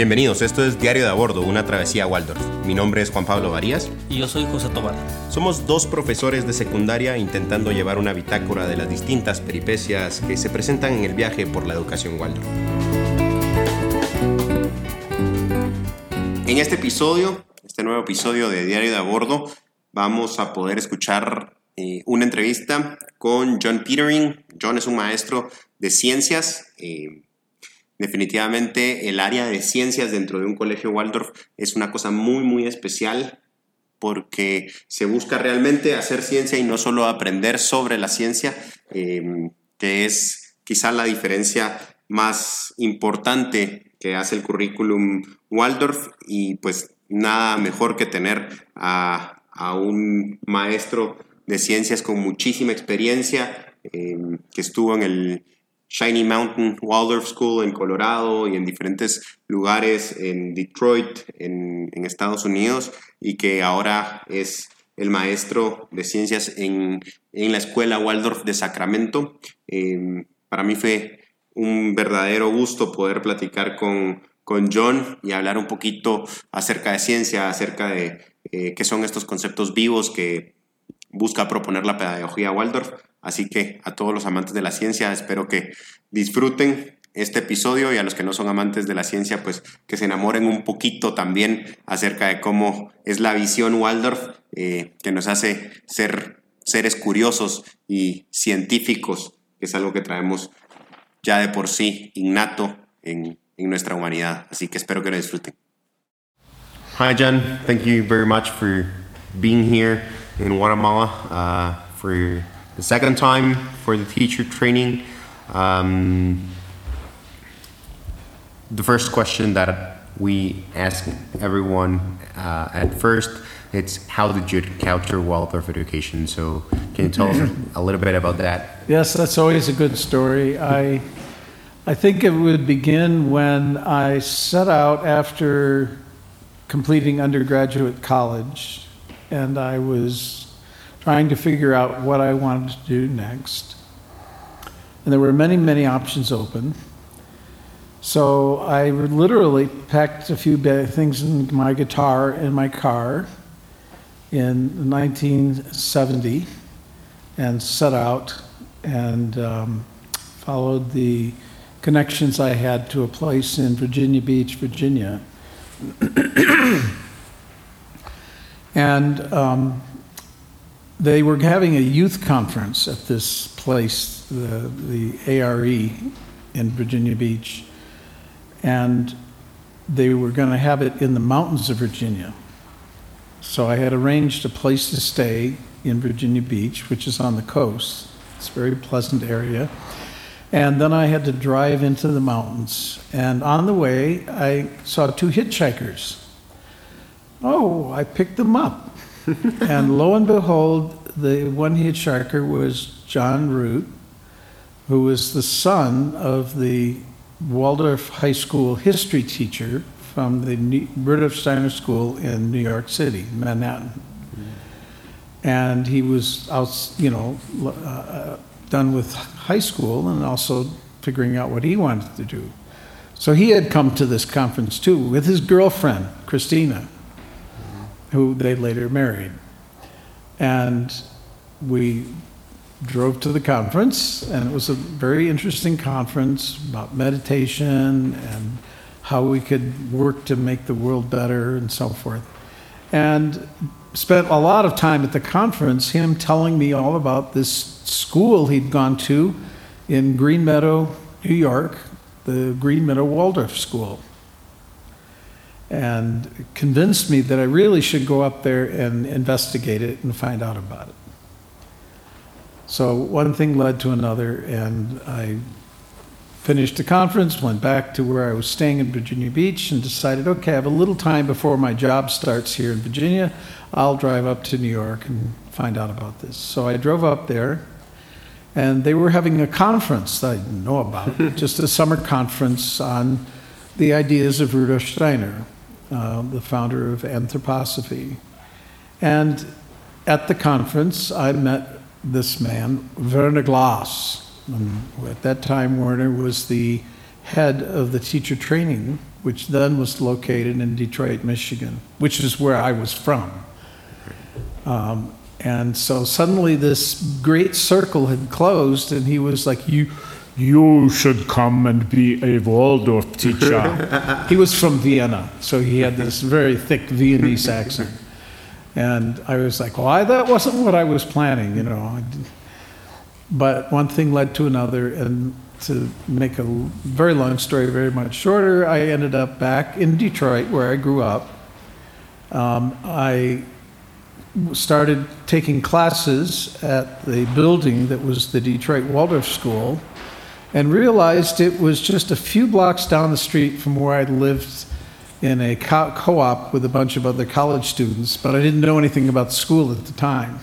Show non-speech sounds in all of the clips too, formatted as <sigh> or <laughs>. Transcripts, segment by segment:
Bienvenidos, esto es Diario de a Bordo, una travesía a Waldorf. Mi nombre es Juan Pablo Varías. Y yo soy José Tobar. Somos dos profesores de secundaria intentando llevar una bitácora de las distintas peripecias que se presentan en el viaje por la educación Waldorf. En este episodio, este nuevo episodio de Diario de a Bordo, vamos a poder escuchar eh, una entrevista con John Petering. John es un maestro de ciencias. Eh, Definitivamente el área de ciencias dentro de un colegio Waldorf es una cosa muy, muy especial porque se busca realmente hacer ciencia y no solo aprender sobre la ciencia, em, que es quizá la diferencia más importante que hace el currículum Waldorf y pues nada mejor que tener a, un maestro de ciencias con muchísima experiencia em, que estuvo en el Shiny Mountain Waldorf School en Colorado y en diferentes lugares en Detroit, en, Estados Unidos, y que ahora es el maestro de ciencias en, la escuela Waldorf de Sacramento. Em, para mí fue un verdadero gusto poder platicar con, con John y hablar un poquito acerca de ciencia, acerca de eh, qué son estos conceptos vivos que busca proponer la pedagogía Waldorf. Así que a todos los amantes de la ciencia espero que disfruten este episodio y a los que no son amantes de la ciencia, pues que se enamoren un poquito también acerca de cómo es la visión Waldorf eh, que nos hace ser seres curiosos y científicos, que es algo que traemos ya de por sí innato en, en nuestra humanidad. Así que espero que lo disfruten. Hi John, thank you very much for being here in Guatemala uh, for the second time for the teacher training. Um, the first question that we ask everyone uh, at first it's how did you encounter Waldorf education? So can you tell us <laughs> a little bit about that? Yes, that's always a good story. I I think it would begin when I set out after completing undergraduate college, and I was trying to figure out what I wanted to do next. And there were many, many options open. So I literally packed a few things in my guitar in my car in 1970 and set out and um, followed the connections I had to a place in Virginia Beach, Virginia. <clears throat> and um, they were having a youth conference at this place, the, the ARE in Virginia Beach, and they were going to have it in the mountains of Virginia. So I had arranged a place to stay in Virginia Beach, which is on the coast. It's a very pleasant area. And then I had to drive into the mountains. And on the way, I saw two hitchhikers. Oh, I picked them up <laughs> and lo and behold, the one hitchhiker was John Root, who was the son of the Waldorf High School history teacher from the Rudolf Steiner School in New York City, Manhattan. And he was out, you know, uh, done with high school and also figuring out what he wanted to do. So he had come to this conference too with his girlfriend, Christina who they later married. And we drove to the conference, and it was a very interesting conference about meditation and how we could work to make the world better and so forth. And spent a lot of time at the conference, him telling me all about this school he'd gone to in Green Meadow, New York, the Green Meadow Waldorf School and convinced me that I really should go up there and investigate it and find out about it. So one thing led to another, and I finished the conference, went back to where I was staying in Virginia Beach, and decided, okay, I have a little time before my job starts here in Virginia. I'll drive up to New York and find out about this. So I drove up there, and they were having a conference that I didn't know about, <laughs> just a summer conference on the ideas of Rudolf Steiner. Uh, the founder of anthroposophy. And at the conference, I met this man, Werner Glas. At that time, Werner was the head of the teacher training which then was located in Detroit, Michigan, which is where I was from. Um, and so suddenly this great circle had closed, and he was like, You, you should come and be a Waldorf teacher. <laughs> he was from Vienna, so he had this very thick Viennese accent. And I was like, Why? That wasn't what I was planning, you know. But one thing led to another, and to make a very long story very much shorter, I ended up back in Detroit, where I grew up. Um, I started taking classes at the building that was the Detroit Waldorf School and realized it was just a few blocks down the street from where I lived in a co op with a bunch of other college students, but I didn't know anything about school at the time.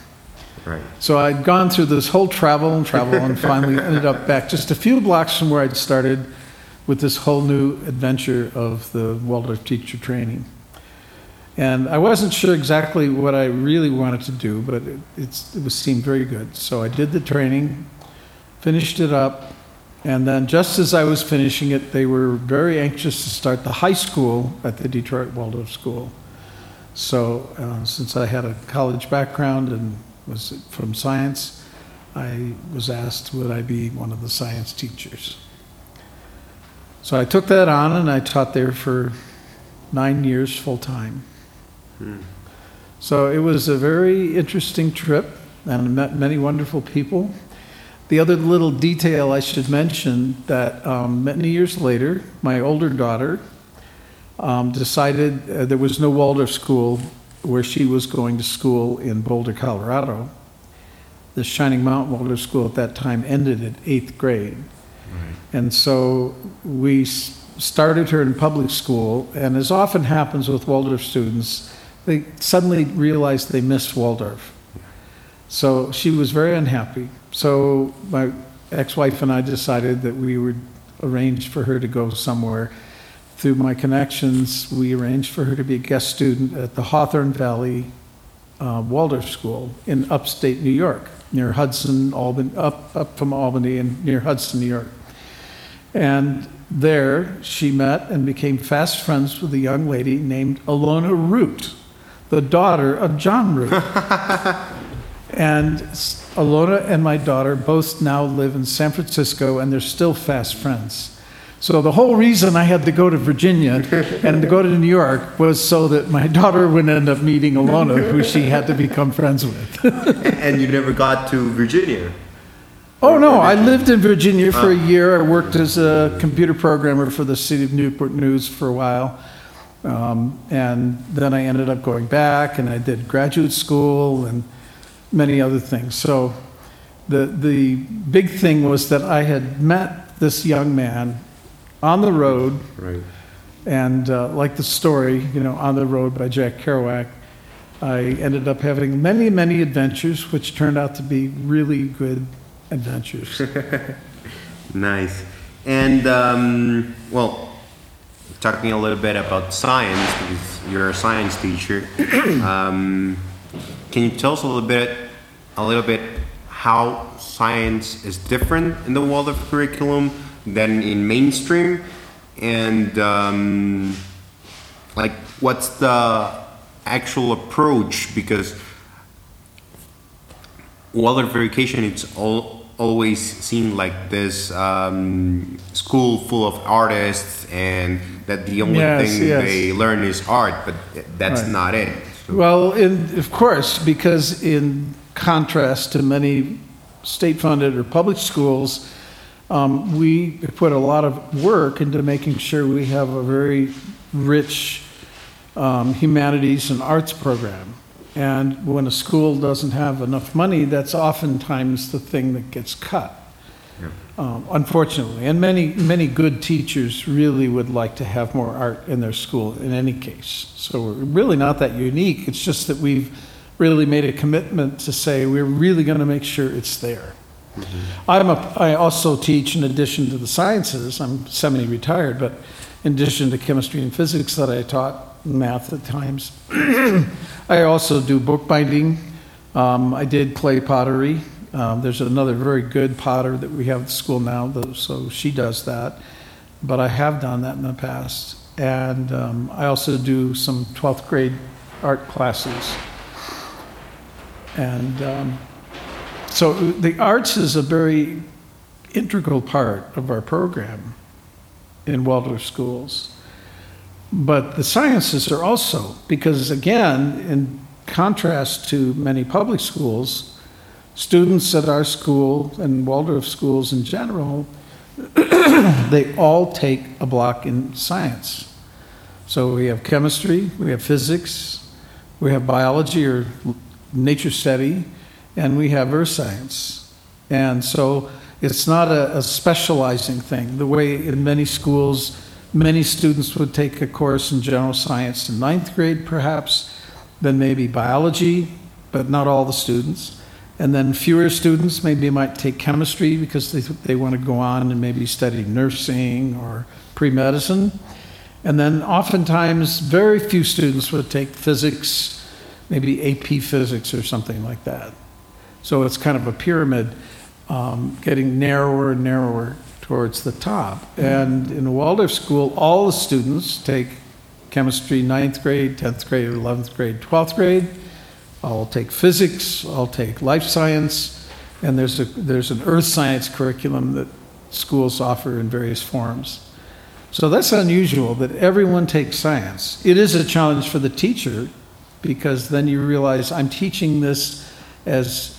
Right. So I'd gone through this whole travel and travel and finally <laughs> ended up back just a few blocks from where I'd started with this whole new adventure of the Waldorf teacher training. And I wasn't sure exactly what I really wanted to do, but it, it was, seemed very good. So I did the training, finished it up, and then just as I was finishing it, they were very anxious to start the high school at the Detroit Waldorf School. So uh, since I had a college background and was from science, I was asked would I be one of the science teachers. So I took that on and I taught there for nine years full time. Hmm. So it was a very interesting trip and I met many wonderful people. The other little detail I should mention that um, many years later, my older daughter um, decided uh, there was no Waldorf school where she was going to school in Boulder, Colorado. The Shining Mountain Waldorf School at that time ended at eighth grade. Right. And so we started her in public school, and as often happens with Waldorf students, they suddenly realized they missed Waldorf. So she was very unhappy. So my ex wife and I decided that we would arrange for her to go somewhere through my connections, we arranged for her to be a guest student at the Hawthorne Valley uh, Waldorf School in upstate New York, near Hudson, Albany, up, up from Albany and near Hudson, New York. And there she met and became fast friends with a young lady named Alona Root, the daughter of John Root. <laughs> and Alona and my daughter both now live in San Francisco and they're still fast friends. So the whole reason I had to go to Virginia <laughs> and to go to New York was so that my <laughs> daughter would end up meeting Alona, who she had to become friends with. <laughs> and you never got to Virginia? Oh no, I lived in Virginia for a year. I worked as a computer programmer for the City of Newport News for a while. Um, and then I ended up going back and I did graduate school and many other things. So the, the big thing was that I had met this young man on the road. Right. And uh, like the story, you know, On the Road by Jack Kerouac, I ended up having many, many adventures, which turned out to be really good adventures. <laughs> nice. And, um, well, talking a little bit about science, because you're a science teacher, <clears throat> um, can you tell us a little bit, a little bit how science is different in the Waldorf curriculum than in mainstream and um, like what's the actual approach because Waldorf Education it's all, always seemed like this um, school full of artists and that the only yes, thing yes. they learn is art but that's right. not it. Well in, of course because in contrast to many state funded or public schools um, we put a lot of work into making sure we have a very rich um, humanities and arts program. And when a school doesn't have enough money, that's oftentimes the thing that gets cut. Um, unfortunately, and many many good teachers really would like to have more art in their school. In any case, so we're really not that unique. It's just that we've really made a commitment to say we're really going to make sure it's there. Mm-hmm. I'm a, I also teach, in addition to the sciences, I'm semi retired, but in addition to chemistry and physics that I taught, math at times, <clears throat> I also do bookbinding. Um, I did clay pottery. Um, there's another very good potter that we have at the school now, so she does that. But I have done that in the past. and um, I also do some 12th grade art classes. And um, so the arts is a very integral part of our program in Waldorf schools. But the sciences are also, because again, in contrast to many public schools, students at our school and Waldorf schools in general, <clears throat> they all take a block in science. So we have chemistry, we have physics, we have biology or nature study, and we have earth science. And so it's not a, a specializing thing. The way in many schools, many students would take a course in general science in ninth grade, perhaps, then maybe biology, but not all the students. And then fewer students maybe might take chemistry because they, they want to go on and maybe study nursing or pre medicine. And then oftentimes, very few students would take physics, maybe AP physics or something like that. So it's kind of a pyramid um, getting narrower and narrower towards the top. And in Waldorf school, all the students take chemistry ninth grade, 10th grade, 11th grade, 12th grade. I'll take physics, I'll take life science, and there's, a, there's an earth science curriculum that schools offer in various forms. So that's unusual that everyone takes science. It is a challenge for the teacher because then you realize I'm teaching this as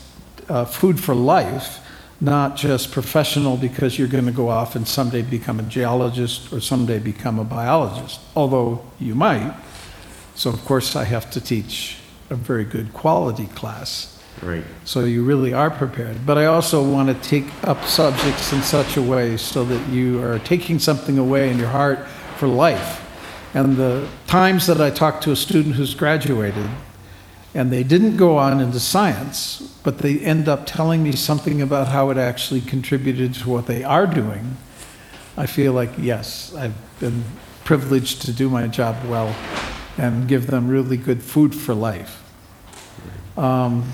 uh, food for life, not just professional because you're going to go off and someday become a geologist or someday become a biologist, although you might. So, of course, I have to teach a very good quality class. Right. So you really are prepared. But I also want to take up subjects in such a way so that you are taking something away in your heart for life. And the times that I talk to a student who's graduated and they didn't go on into science, but they end up telling me something about how it actually contributed to what they are doing, I feel like, yes, I've been privileged to do my job well and give them really good food for life. Um,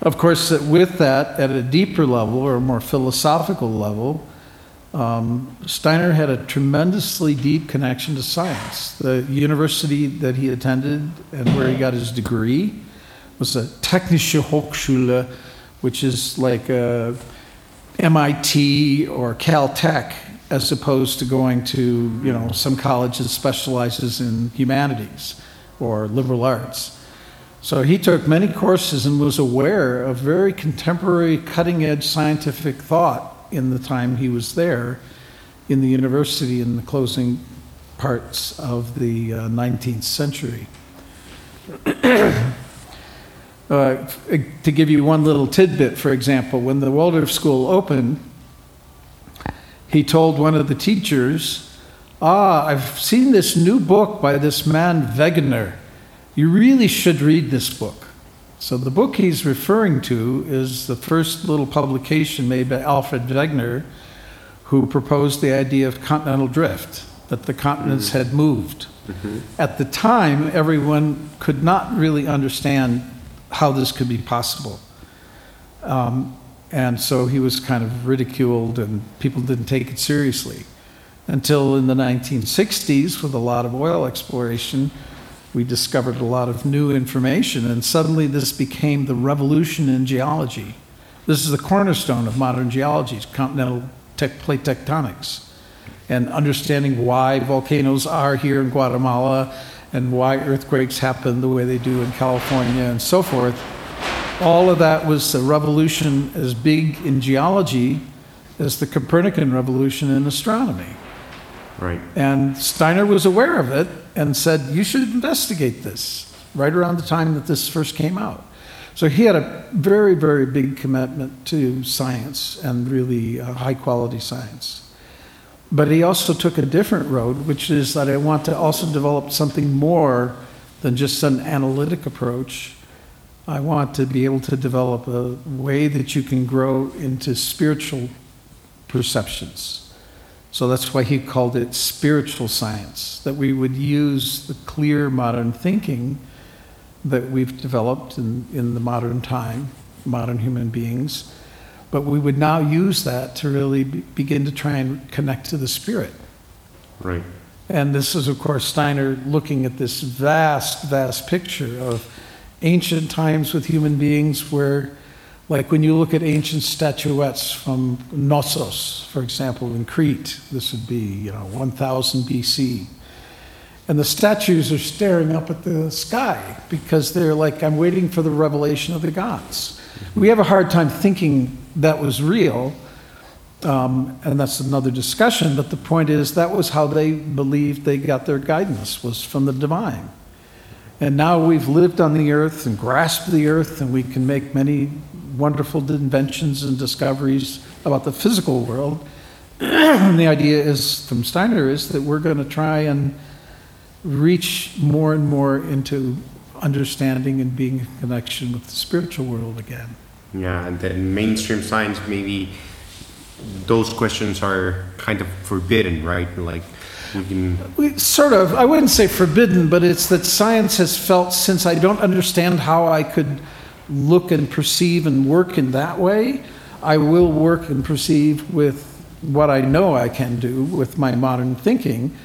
of course, with that, at a deeper level or a more philosophical level, um, Steiner had a tremendously deep connection to science. The university that he attended and where he got his degree was a Technische Hochschule, which is like MIT or Caltech, as opposed to going to you know some college that specializes in humanities or liberal arts. So he took many courses and was aware of very contemporary, cutting edge scientific thought in the time he was there in the university in the closing parts of the uh, 19th century. <clears throat> uh, to give you one little tidbit, for example, when the Waldorf School opened, he told one of the teachers, Ah, I've seen this new book by this man Wegener. You really should read this book. So, the book he's referring to is the first little publication made by Alfred Wegener, who proposed the idea of continental drift, that the continents mm-hmm. had moved. Mm-hmm. At the time, everyone could not really understand how this could be possible. Um, and so he was kind of ridiculed, and people didn't take it seriously. Until in the 1960s, with a lot of oil exploration, we discovered a lot of new information, and suddenly this became the revolution in geology. This is the cornerstone of modern geology, continental plate tectonics, and understanding why volcanoes are here in Guatemala and why earthquakes happen the way they do in California and so forth. All of that was a revolution as big in geology as the Copernican revolution in astronomy. Right. And Steiner was aware of it and said, You should investigate this, right around the time that this first came out. So he had a very, very big commitment to science and really uh, high quality science. But he also took a different road, which is that I want to also develop something more than just an analytic approach. I want to be able to develop a way that you can grow into spiritual perceptions so that's why he called it spiritual science, that we would use the clear modern thinking that we've developed in, in the modern time, modern human beings, but we would now use that to really be, begin to try and connect to the spirit. Right. And this is, of course, Steiner looking at this vast, vast picture of ancient times with human beings where, like when you look at ancient statuettes from Knossos, for example, in Crete, this would be, you know, 1000 BC. And the statues are staring up at the sky because they're like, I'm waiting for the revelation of the gods. We have a hard time thinking that was real, um, and that's another discussion, but the point is that was how they believed they got their guidance, was from the divine. And now we've lived on the earth and grasped the earth, and we can make many wonderful inventions and discoveries about the physical world. <clears throat> and the idea is, from Steiner, is that we're going to try and reach more and more into understanding and being in connection with the spiritual world again. Yeah, and then mainstream science, maybe those questions are kind of forbidden, right? Like, we can. We, sort of. I wouldn't say forbidden, but it's that science has felt since I don't understand how I could look and perceive and work in that way, I will work and perceive with what I know I can do with my modern thinking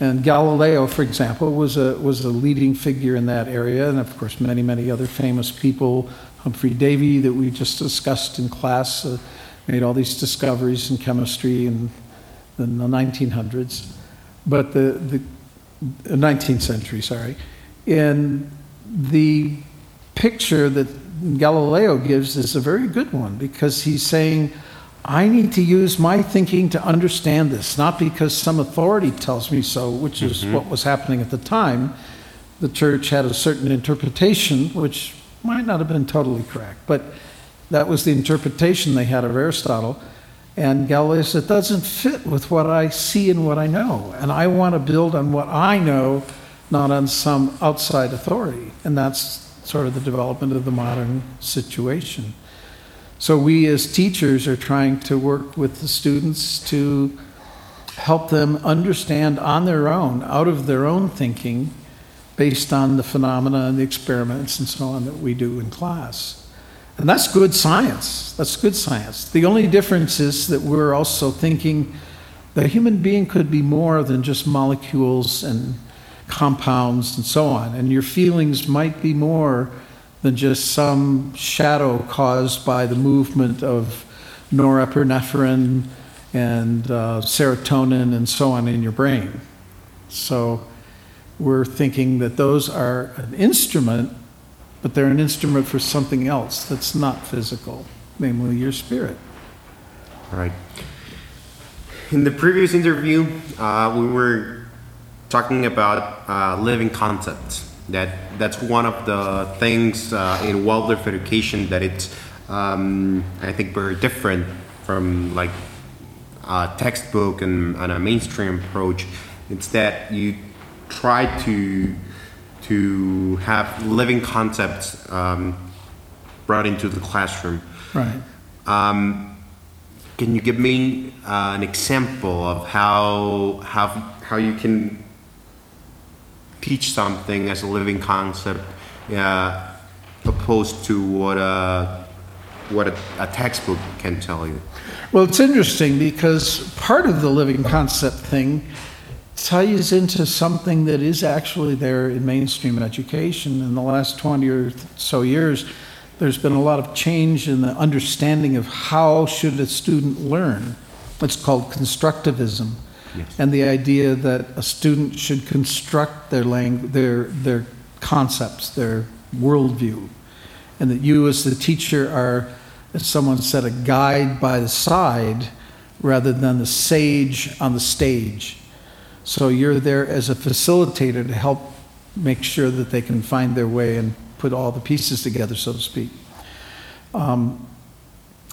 and Galileo, for example, was a, was a leading figure in that area, and of course, many, many other famous people. Humphrey Davy, that we just discussed in class, uh, made all these discoveries in chemistry in, in the 1900s, but the, the 19th century, sorry. And the picture that Galileo gives is a very good one because he's saying, I need to use my thinking to understand this, not because some authority tells me so, which is mm-hmm. what was happening at the time. The church had a certain interpretation, which might not have been totally correct, but that was the interpretation they had of Aristotle. And Galileo said, it doesn't fit with what I see and what I know. And I want to build on what I know, not on some outside authority. And that's sort of the development of the modern situation. So we as teachers are trying to work with the students to help them understand on their own, out of their own thinking, based on the phenomena and the experiments and so on that we do in class. And that's good science. That's good science. The only difference is that we're also thinking that a human being could be more than just molecules and compounds and so on. And your feelings might be more than just some shadow caused by the movement of norepinephrine and uh, serotonin and so on in your brain. So we're thinking that those are an instrument, but they're an instrument for something else that's not physical, namely your spirit. All right. In the previous interview, uh, we were talking about uh, living concepts that that's one of the things uh, in Waldorf education that it's um, I think very different from like a textbook and, and, a mainstream approach. It's that you try to to have living concepts um, brought into the classroom. Right. Um, can you give me uh, an example of how how how you can teach something as a living concept, uh, opposed to what a what a, a, textbook can tell you. Well, it's interesting because part of the living concept thing ties into something that is actually there in mainstream education. In the last 20 or so years, there's been a lot of change in the understanding of how should a student learn. It's called constructivism. Yes. And the idea that a student should construct their, lang- their, their concepts, their worldview, and that you, as the teacher, are, as someone said, a guide by the side rather than the sage on the stage. So you're there as a facilitator to help make sure that they can find their way and put all the pieces together, so to speak. Um,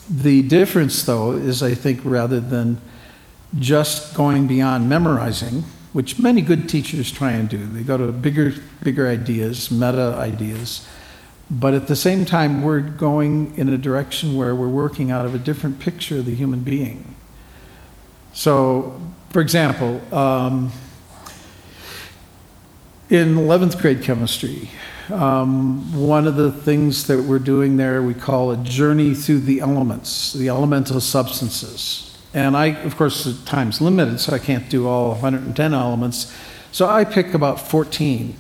the difference, though, is I think rather than just going beyond memorizing, which many good teachers try and do. They go to bigger, bigger ideas, meta ideas. But at the same time, we're going in a direction where we're working out of a different picture of the human being. So, for example, um, in 11th grade chemistry, um, one of the things that we're doing there we call a journey through the elements, the elemental substances. And I, of course, the time's limited, so I can't do all 110 elements. So I pick about 14.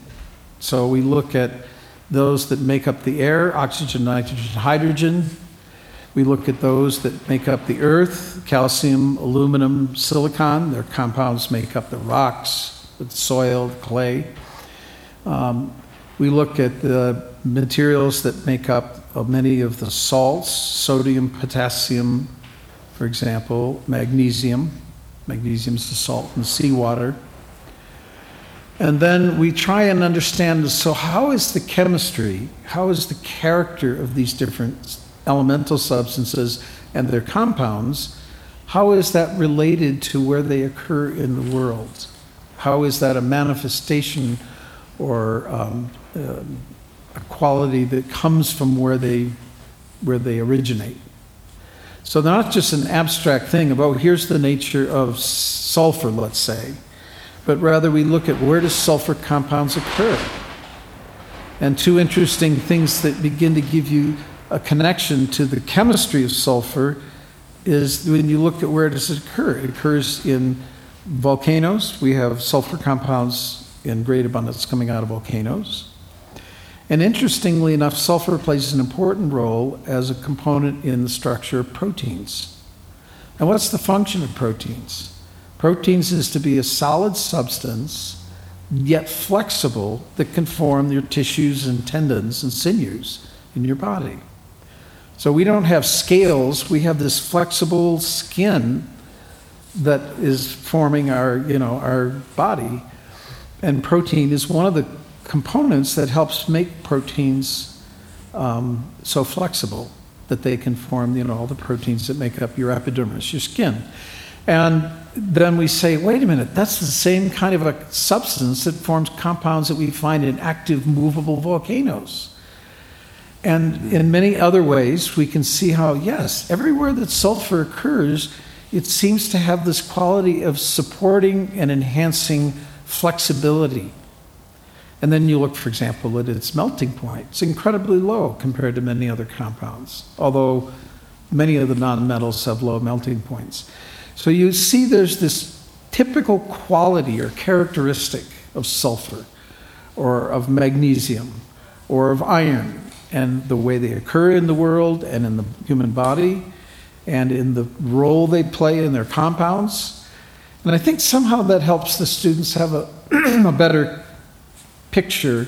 So we look at those that make up the air oxygen, nitrogen, hydrogen. We look at those that make up the earth calcium, aluminum, silicon. Their compounds make up the rocks, the soil, the clay. Um, we look at the materials that make up many of the salts sodium, potassium, for example, magnesium. Magnesium is the salt in seawater. And then we try and understand so, how is the chemistry, how is the character of these different elemental substances and their compounds, how is that related to where they occur in the world? How is that a manifestation or um, uh, a quality that comes from where they, where they originate? So they're not just an abstract thing of, oh, here's the nature of sulfur, let's say but rather we look at where does sulfur compounds occur. And two interesting things that begin to give you a connection to the chemistry of sulfur is when you look at where does it occur. It occurs in volcanoes. We have sulfur compounds in great abundance coming out of volcanoes. And interestingly enough, sulfur plays an important role as a component in the structure of proteins. And what's the function of proteins? Proteins is to be a solid substance, yet flexible, that can form your tissues and tendons and sinews in your body. So we don't have scales, we have this flexible skin that is forming our, you know, our body. And protein is one of the components that helps make proteins um, so flexible that they can form, you know, all the proteins that make up your epidermis, your skin. And then we say, wait a minute, that's the same kind of a substance that forms compounds that we find in active, movable volcanoes. And in many other ways, we can see how, yes, everywhere that sulfur occurs, it seems to have this quality of supporting and enhancing flexibility. And then you look, for example, at its melting point. It's incredibly low compared to many other compounds, although many of the nonmetals have low melting points. So you see there's this typical quality or characteristic of sulfur or of magnesium or of iron and the way they occur in the world and in the human body and in the role they play in their compounds. And I think somehow that helps the students have a, <clears throat> a better picture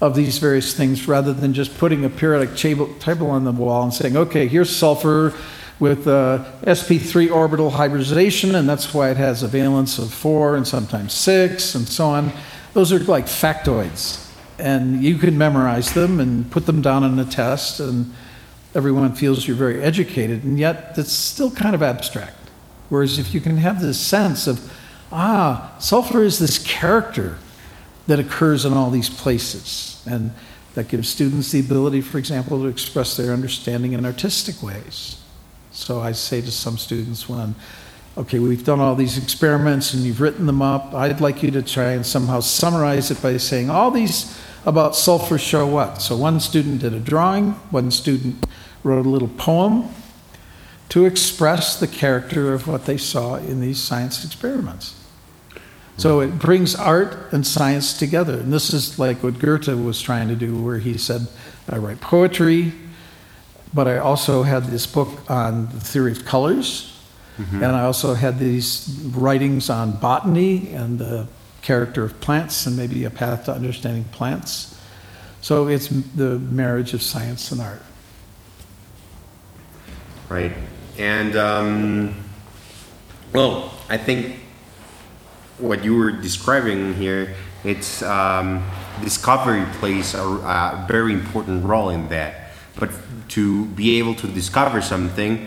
of these various things rather than just putting a periodic table on the wall and saying, okay, here's sulfur, with uh, sp3 orbital hybridization, and that's why it has a valence of four and sometimes six and so on. Those are like factoids, and you can memorize them and put them down on a test, and everyone feels you're very educated, and yet it's still kind of abstract. Whereas if you can have this sense of, ah, sulfur is this character that occurs in all these places, and that gives students the ability, for example, to express their understanding in artistic ways. So I say to some students when, okay, we've done all these experiments and you've written them up, I'd like you to try and somehow summarize it by saying all these about sulfur show what. So one student did a drawing, one student wrote a little poem to express the character of what they saw in these science experiments. So it brings art and science together. And this is like what Goethe was trying to do, where he said, I write poetry, but I also had this book on the theory of colors, mm-hmm. and I also had these writings on botany and the character of plants and maybe a path to understanding plants. So it's the marriage of science and art. Right. And, um, well, I think what you were describing here, it's um, discovery plays a, a very important role in that but to be able to discover something,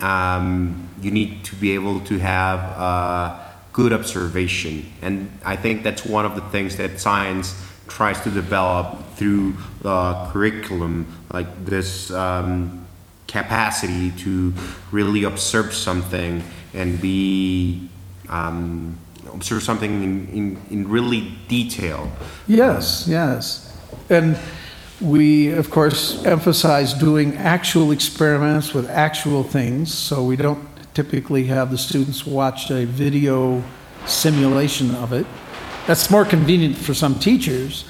um, you need to be able to have uh, good observation. And I think that's one of the things that science tries to develop through the curriculum, like this um, capacity to really observe something and be um, observe something in, in, in really detail. Yes, yes. And we, of course, emphasize doing actual experiments with actual things, so we don't typically have the students watch a video simulation of it. That's more convenient for some teachers,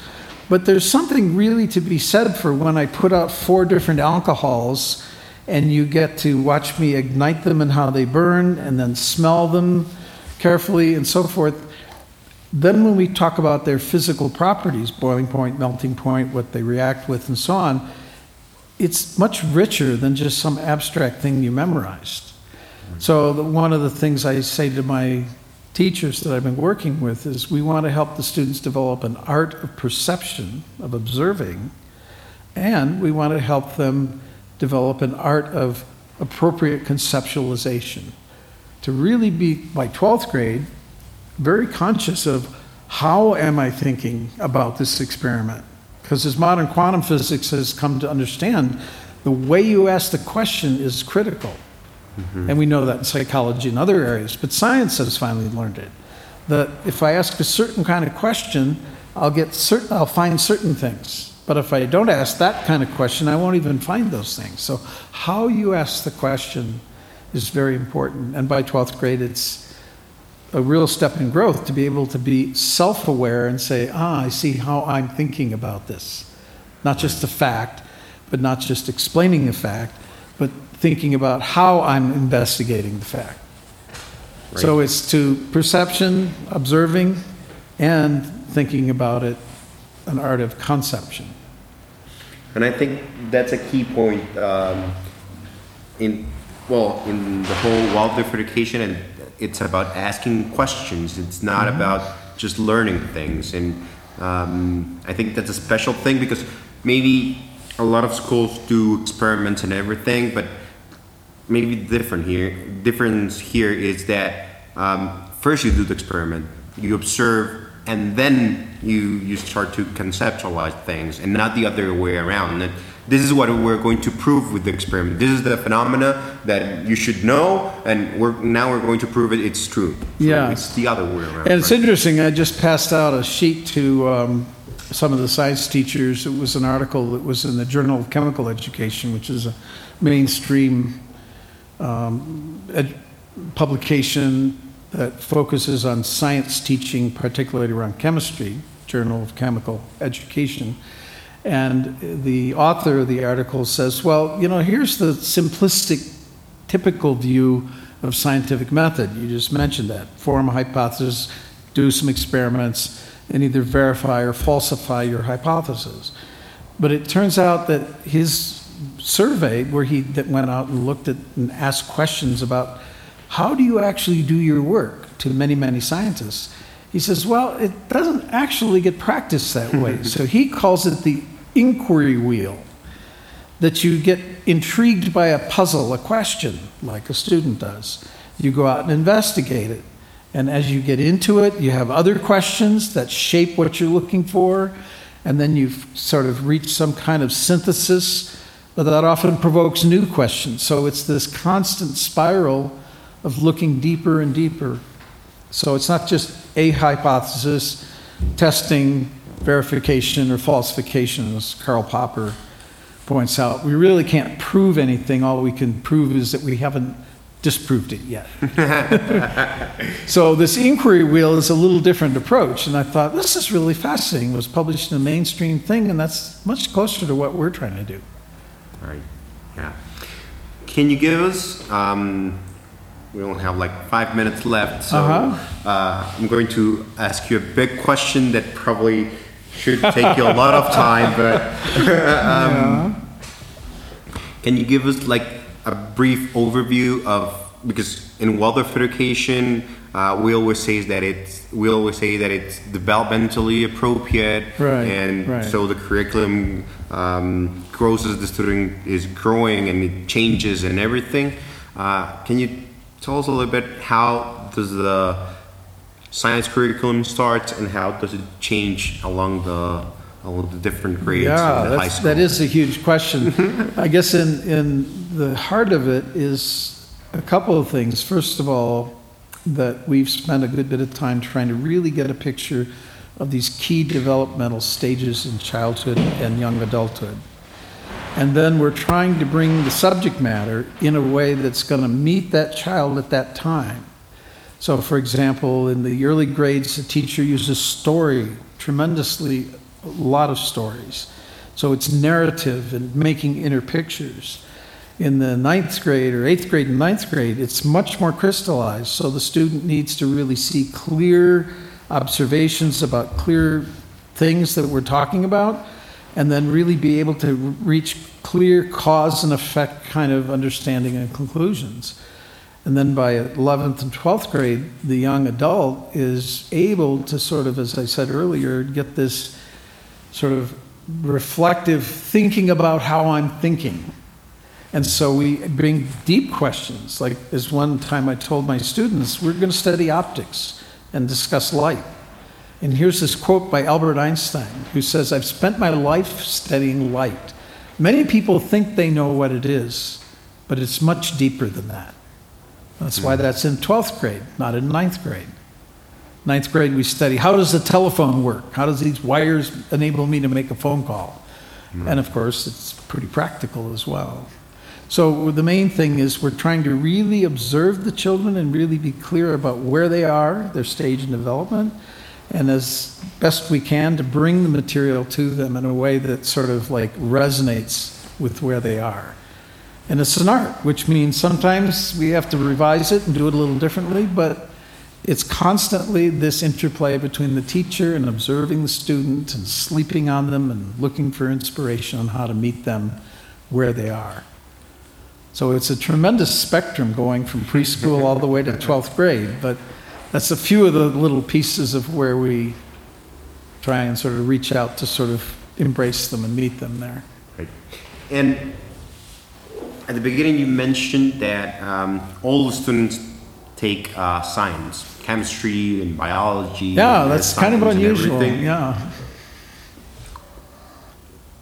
but there's something really to be said for when I put out four different alcohols and you get to watch me ignite them and how they burn and then smell them carefully and so forth. Then, when we talk about their physical properties, boiling point, melting point, what they react with, and so on, it's much richer than just some abstract thing you memorized. So, the, one of the things I say to my teachers that I've been working with is we want to help the students develop an art of perception, of observing, and we want to help them develop an art of appropriate conceptualization. To really be, by 12th grade, very conscious of how am I thinking about this experiment? Because as modern quantum physics has come to understand, the way you ask the question is critical. Mm-hmm. And we know that in psychology and other areas, but science has finally learned it. That if I ask a certain kind of question, I'll get certain, I'll find certain things. But if I don't ask that kind of question, I won't even find those things. So how you ask the question is very important. And by 12th grade, it's a real step in growth to be able to be self aware and say, ah, I see how I'm thinking about this. Not just the fact, but not just explaining the fact, thinking about how I'm investigating the fact. Right. So it's to perception, observing, and thinking about it, an art of conception. And I think that's a key point um, in well in the whole Waldorf education, and it's about asking questions. It's not mm-hmm. about just learning things, and um, I think that's a special thing because maybe a lot of schools do experiments and everything, but maybe different here. Difference here is that um, first you do the experiment, you observe, and then you you start to conceptualize things, and not the other way around. And this is what we're going to prove with the experiment. This is the phenomena that you should know, and we're now we're going to prove it. It's true. So yeah, it's the other way around. And it's right? interesting. I just passed out a sheet to. Um, some of the science teachers. It was an article that was in the Journal of Chemical Education, which is a mainstream um, ed- publication that focuses on science teaching, particularly around chemistry, Journal of Chemical Education. And the author of the article says, well, you know, here's the simplistic, typical view of scientific method. You just mentioned that. Form a hypothesis, do some experiments, and either verify or falsify your hypothesis. But it turns out that his survey where he that went out and looked at and asked questions about how do you actually do your work to many many scientists? He says well it doesn't actually get practiced that <laughs> way. So he calls it the inquiry wheel that you get intrigued by a puzzle a question like a student does. You go out and investigate it. And as you get into it you have other questions that shape what you're looking for. And then you've sort of reached some kind of synthesis but that often provokes new questions. So it's this constant spiral of looking deeper and deeper. So it's not just a hypothesis, testing, verification, or falsification, as Karl Popper points out. We really can't prove anything. All we can prove is that we haven't disproved it yet. <laughs> so this inquiry wheel is a little different approach, and I thought this is really fascinating. It was published in a mainstream thing, and that's much closer to what we're trying to do. Right. Yeah. Can you give us? Um, we only have like five minutes left, so uh-huh. uh, I'm going to ask you a big question that probably should take you a lot of time, but <laughs> um, yeah. can you give us like a brief overview of because in Waldorf education uh, we always say that it's we always say that it's developmentally appropriate, right, and right. so the curriculum um, grows as the student is growing and it changes and everything. Uh, can you tell us a little bit how does the science curriculum start and how does it change along the along the different grades yeah, in the high school? that is a huge question. <laughs> I guess in in the heart of it is a couple of things. First of all that we've spent a good bit of time trying to really get a picture of these key developmental stages in childhood and young adulthood. And then we're trying to bring the subject matter in a way that's going to meet that child at that time. So, for example, in the early grades, the teacher uses story tremendously, a lot of stories. So it's narrative and making inner pictures. In the ninth grade or eighth grade and ninth grade, it's much more crystallized. So the student needs to really see clear observations about clear things that we're talking about, and then really be able to reach clear cause and effect kind of understanding and conclusions. And then by 11th and 12th grade, the young adult is able to sort of, as I said earlier, get this sort of reflective thinking about how I'm thinking. And so we bring deep questions. Like, as one time I told my students, we're going to study optics and discuss light. And here's this quote by Albert Einstein, who says, I've spent my life studying light. Many people think they know what it is, but it's much deeper than that. That's why hmm. that's in 12th grade, not in 9th grade. Ninth grade, we study how does the telephone work? How does these wires enable me to make a phone call? Hmm. And of course, it's pretty practical as well. So the main thing is we're trying to really observe the children and really be clear about where they are, their stage in development, and as best we can to bring the material to them in a way that sort of like resonates with where they are. And it's an art, which means sometimes we have to revise it and do it a little differently, but it's constantly this interplay between the teacher and observing the student and sleeping on them and looking for inspiration on how to meet them where they are. So it's a tremendous spectrum going from preschool all the way to <laughs> 12th grade, but that's a few of the little pieces of where we try and sort of reach out to sort of embrace them and meet them there. Right. And at the beginning, you mentioned that um, all the students take uh, science, chemistry and biology. Yeah, and that's kind of unusual. Yeah.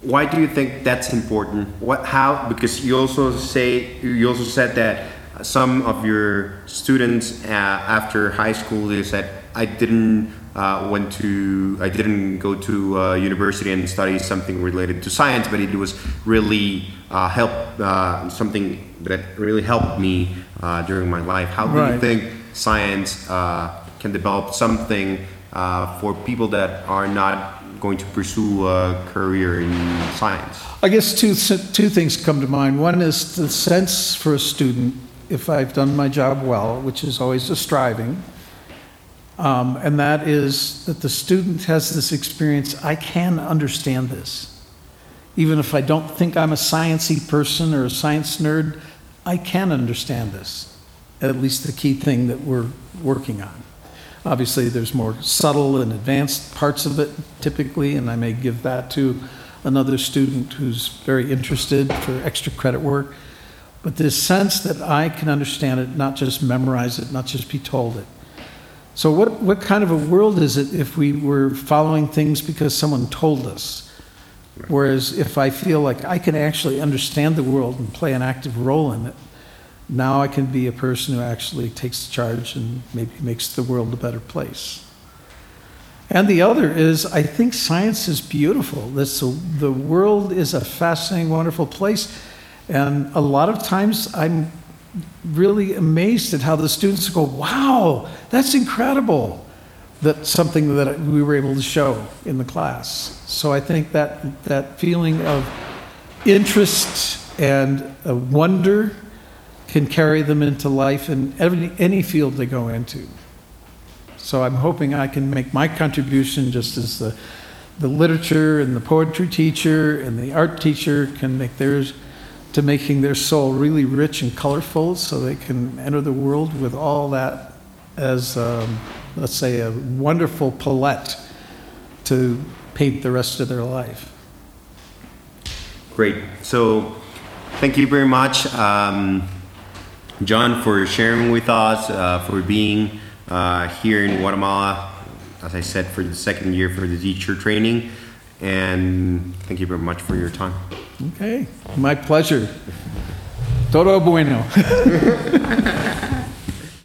Why do you think that's important? What, how? Because you also say you also said that some of your students uh, after high school they said I didn't uh, went to I didn't go to uh, university and study something related to science, but it was really uh, help uh, something that really helped me uh, during my life. How do you think science uh, can develop something uh, for people that are not going to pursue a career in science? I guess two, two things come to mind. One is the sense for a student, if I've done my job well, which is always a striving, um, and that is that the student has this experience I can understand this. Even if I don't think I'm a sciencey person or a science nerd, I can understand this. At least the key thing that we're working on. Obviously, there's more subtle and advanced parts of it typically, and I may give that to another student who's very interested for extra credit work. But this sense that I can understand it, not just memorize it, not just be told it. So, what, what kind of a world is it if we were following things because someone told us? Whereas if I feel like I can actually understand the world and play an active role in it, now I can be a person who actually takes charge and maybe makes the world a better place. And the other is, I think science is beautiful. This, the world is a fascinating, wonderful place. And a lot of times I'm really amazed at how the students go, wow, that's incredible. That's something that we were able to show in the class. So I think that, that feeling of interest and wonder can carry them into life in every, any field they go into. So I'm hoping I can make my contribution just as the, the literature and the poetry teacher and the art teacher can make theirs to making their soul really rich and colorful so they can enter the world with all that as, um, let's say, a wonderful palette to paint the rest of their life. Great. So, thank you very much, um, John, for sharing with us, uh, for being uh, here in Guatemala, as I said, for the second year for the teacher training. And thank you very much for your time. Okay, my pleasure. Todo bueno. <laughs>